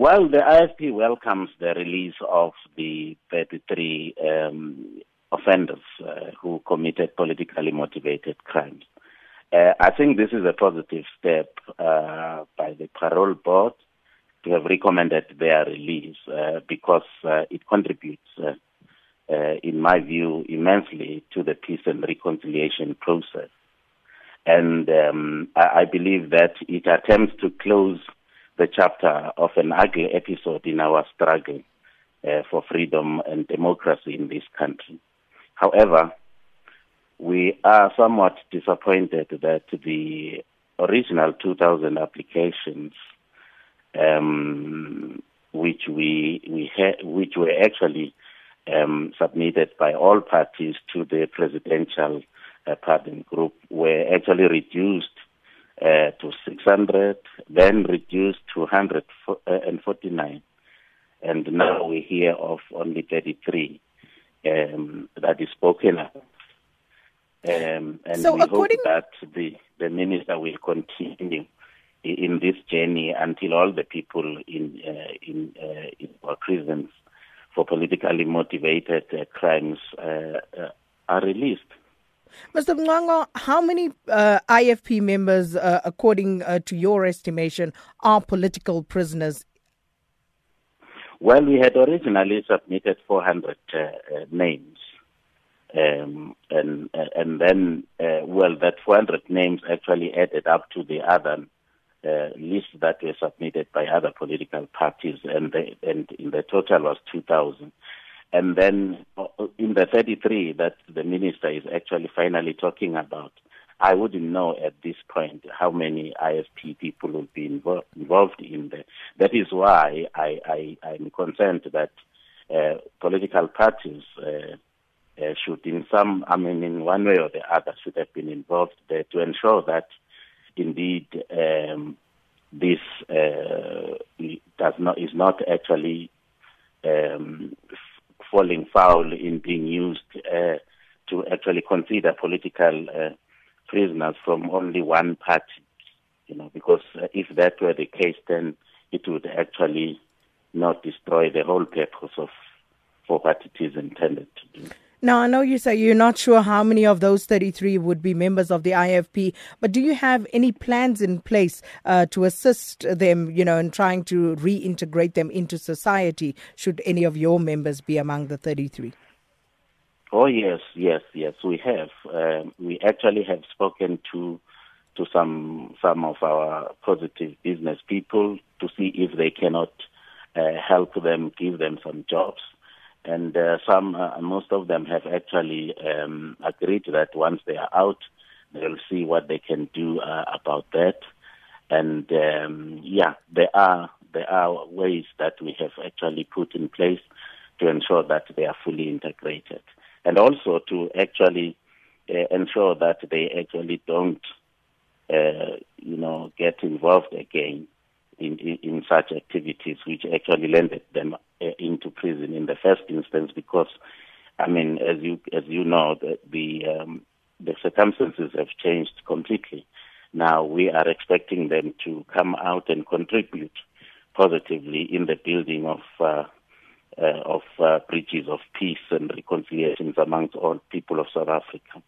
Well, the IFP welcomes the release of the 33 um, offenders uh, who committed politically motivated crimes. Uh, I think this is a positive step uh, by the parole board to have recommended their release uh, because uh, it contributes, uh, in my view, immensely to the peace and reconciliation process. And um, I, I believe that it attempts to close the chapter of an ugly episode in our struggle uh, for freedom and democracy in this country. However, we are somewhat disappointed that the original 2000 applications, um, which we we ha- which were actually um, submitted by all parties to the presidential uh, pardon group, were actually reduced uh, to 600, then reduced to 149, and now we hear of only 33 um, that is spoken of. Um, and so we according... hope that the, the minister will continue in this journey until all the people in uh, in, uh, in our prisons for politically motivated uh, crimes uh, uh, are released. Mr. Mngqangwa, how many uh, IFP members, uh, according uh, to your estimation, are political prisoners? Well, we had originally submitted 400 uh, uh, names. Um, and and then, uh, well, that 400 names actually added up to the other list that were submitted by other political parties, and the, and the total was 2,000. And then uh, in the 33 that the minister is actually finally talking about, I wouldn't know at this point how many IFP people will be invo- involved in there. That is why I, I, I'm concerned that uh, political parties uh, uh, should, in some, I mean, in one way or the other, should have been involved there to ensure that indeed um, this uh, does not is not actually um, falling foul in being used uh, to actually consider political uh, prisoners from only one party. You know, because uh, if that were the case, then it would actually not destroy the whole purpose of for what it is intended to do. Now, I know you say you're not sure how many of those 33 would be members of the IFP, but do you have any plans in place uh, to assist them, you know, in trying to reintegrate them into society should any of your members be among the 33? Oh, yes, yes, yes, we have. Um, we actually have spoken to to some some of our positive business people to see if they cannot uh, help them, give them some jobs and uh, some, uh, most of them have actually um, agreed that once they are out, they'll see what they can do uh, about that. And um, yeah, there are there are ways that we have actually put in place to ensure that they are fully integrated, and also to actually uh, ensure that they actually don't, uh, you know, get involved again in, in, in such activities which actually landed them prison in the first instance because I mean as you as you know the the, um, the circumstances have changed completely. Now we are expecting them to come out and contribute positively in the building of uh, uh, of uh, bridges of peace and reconciliations amongst all people of South Africa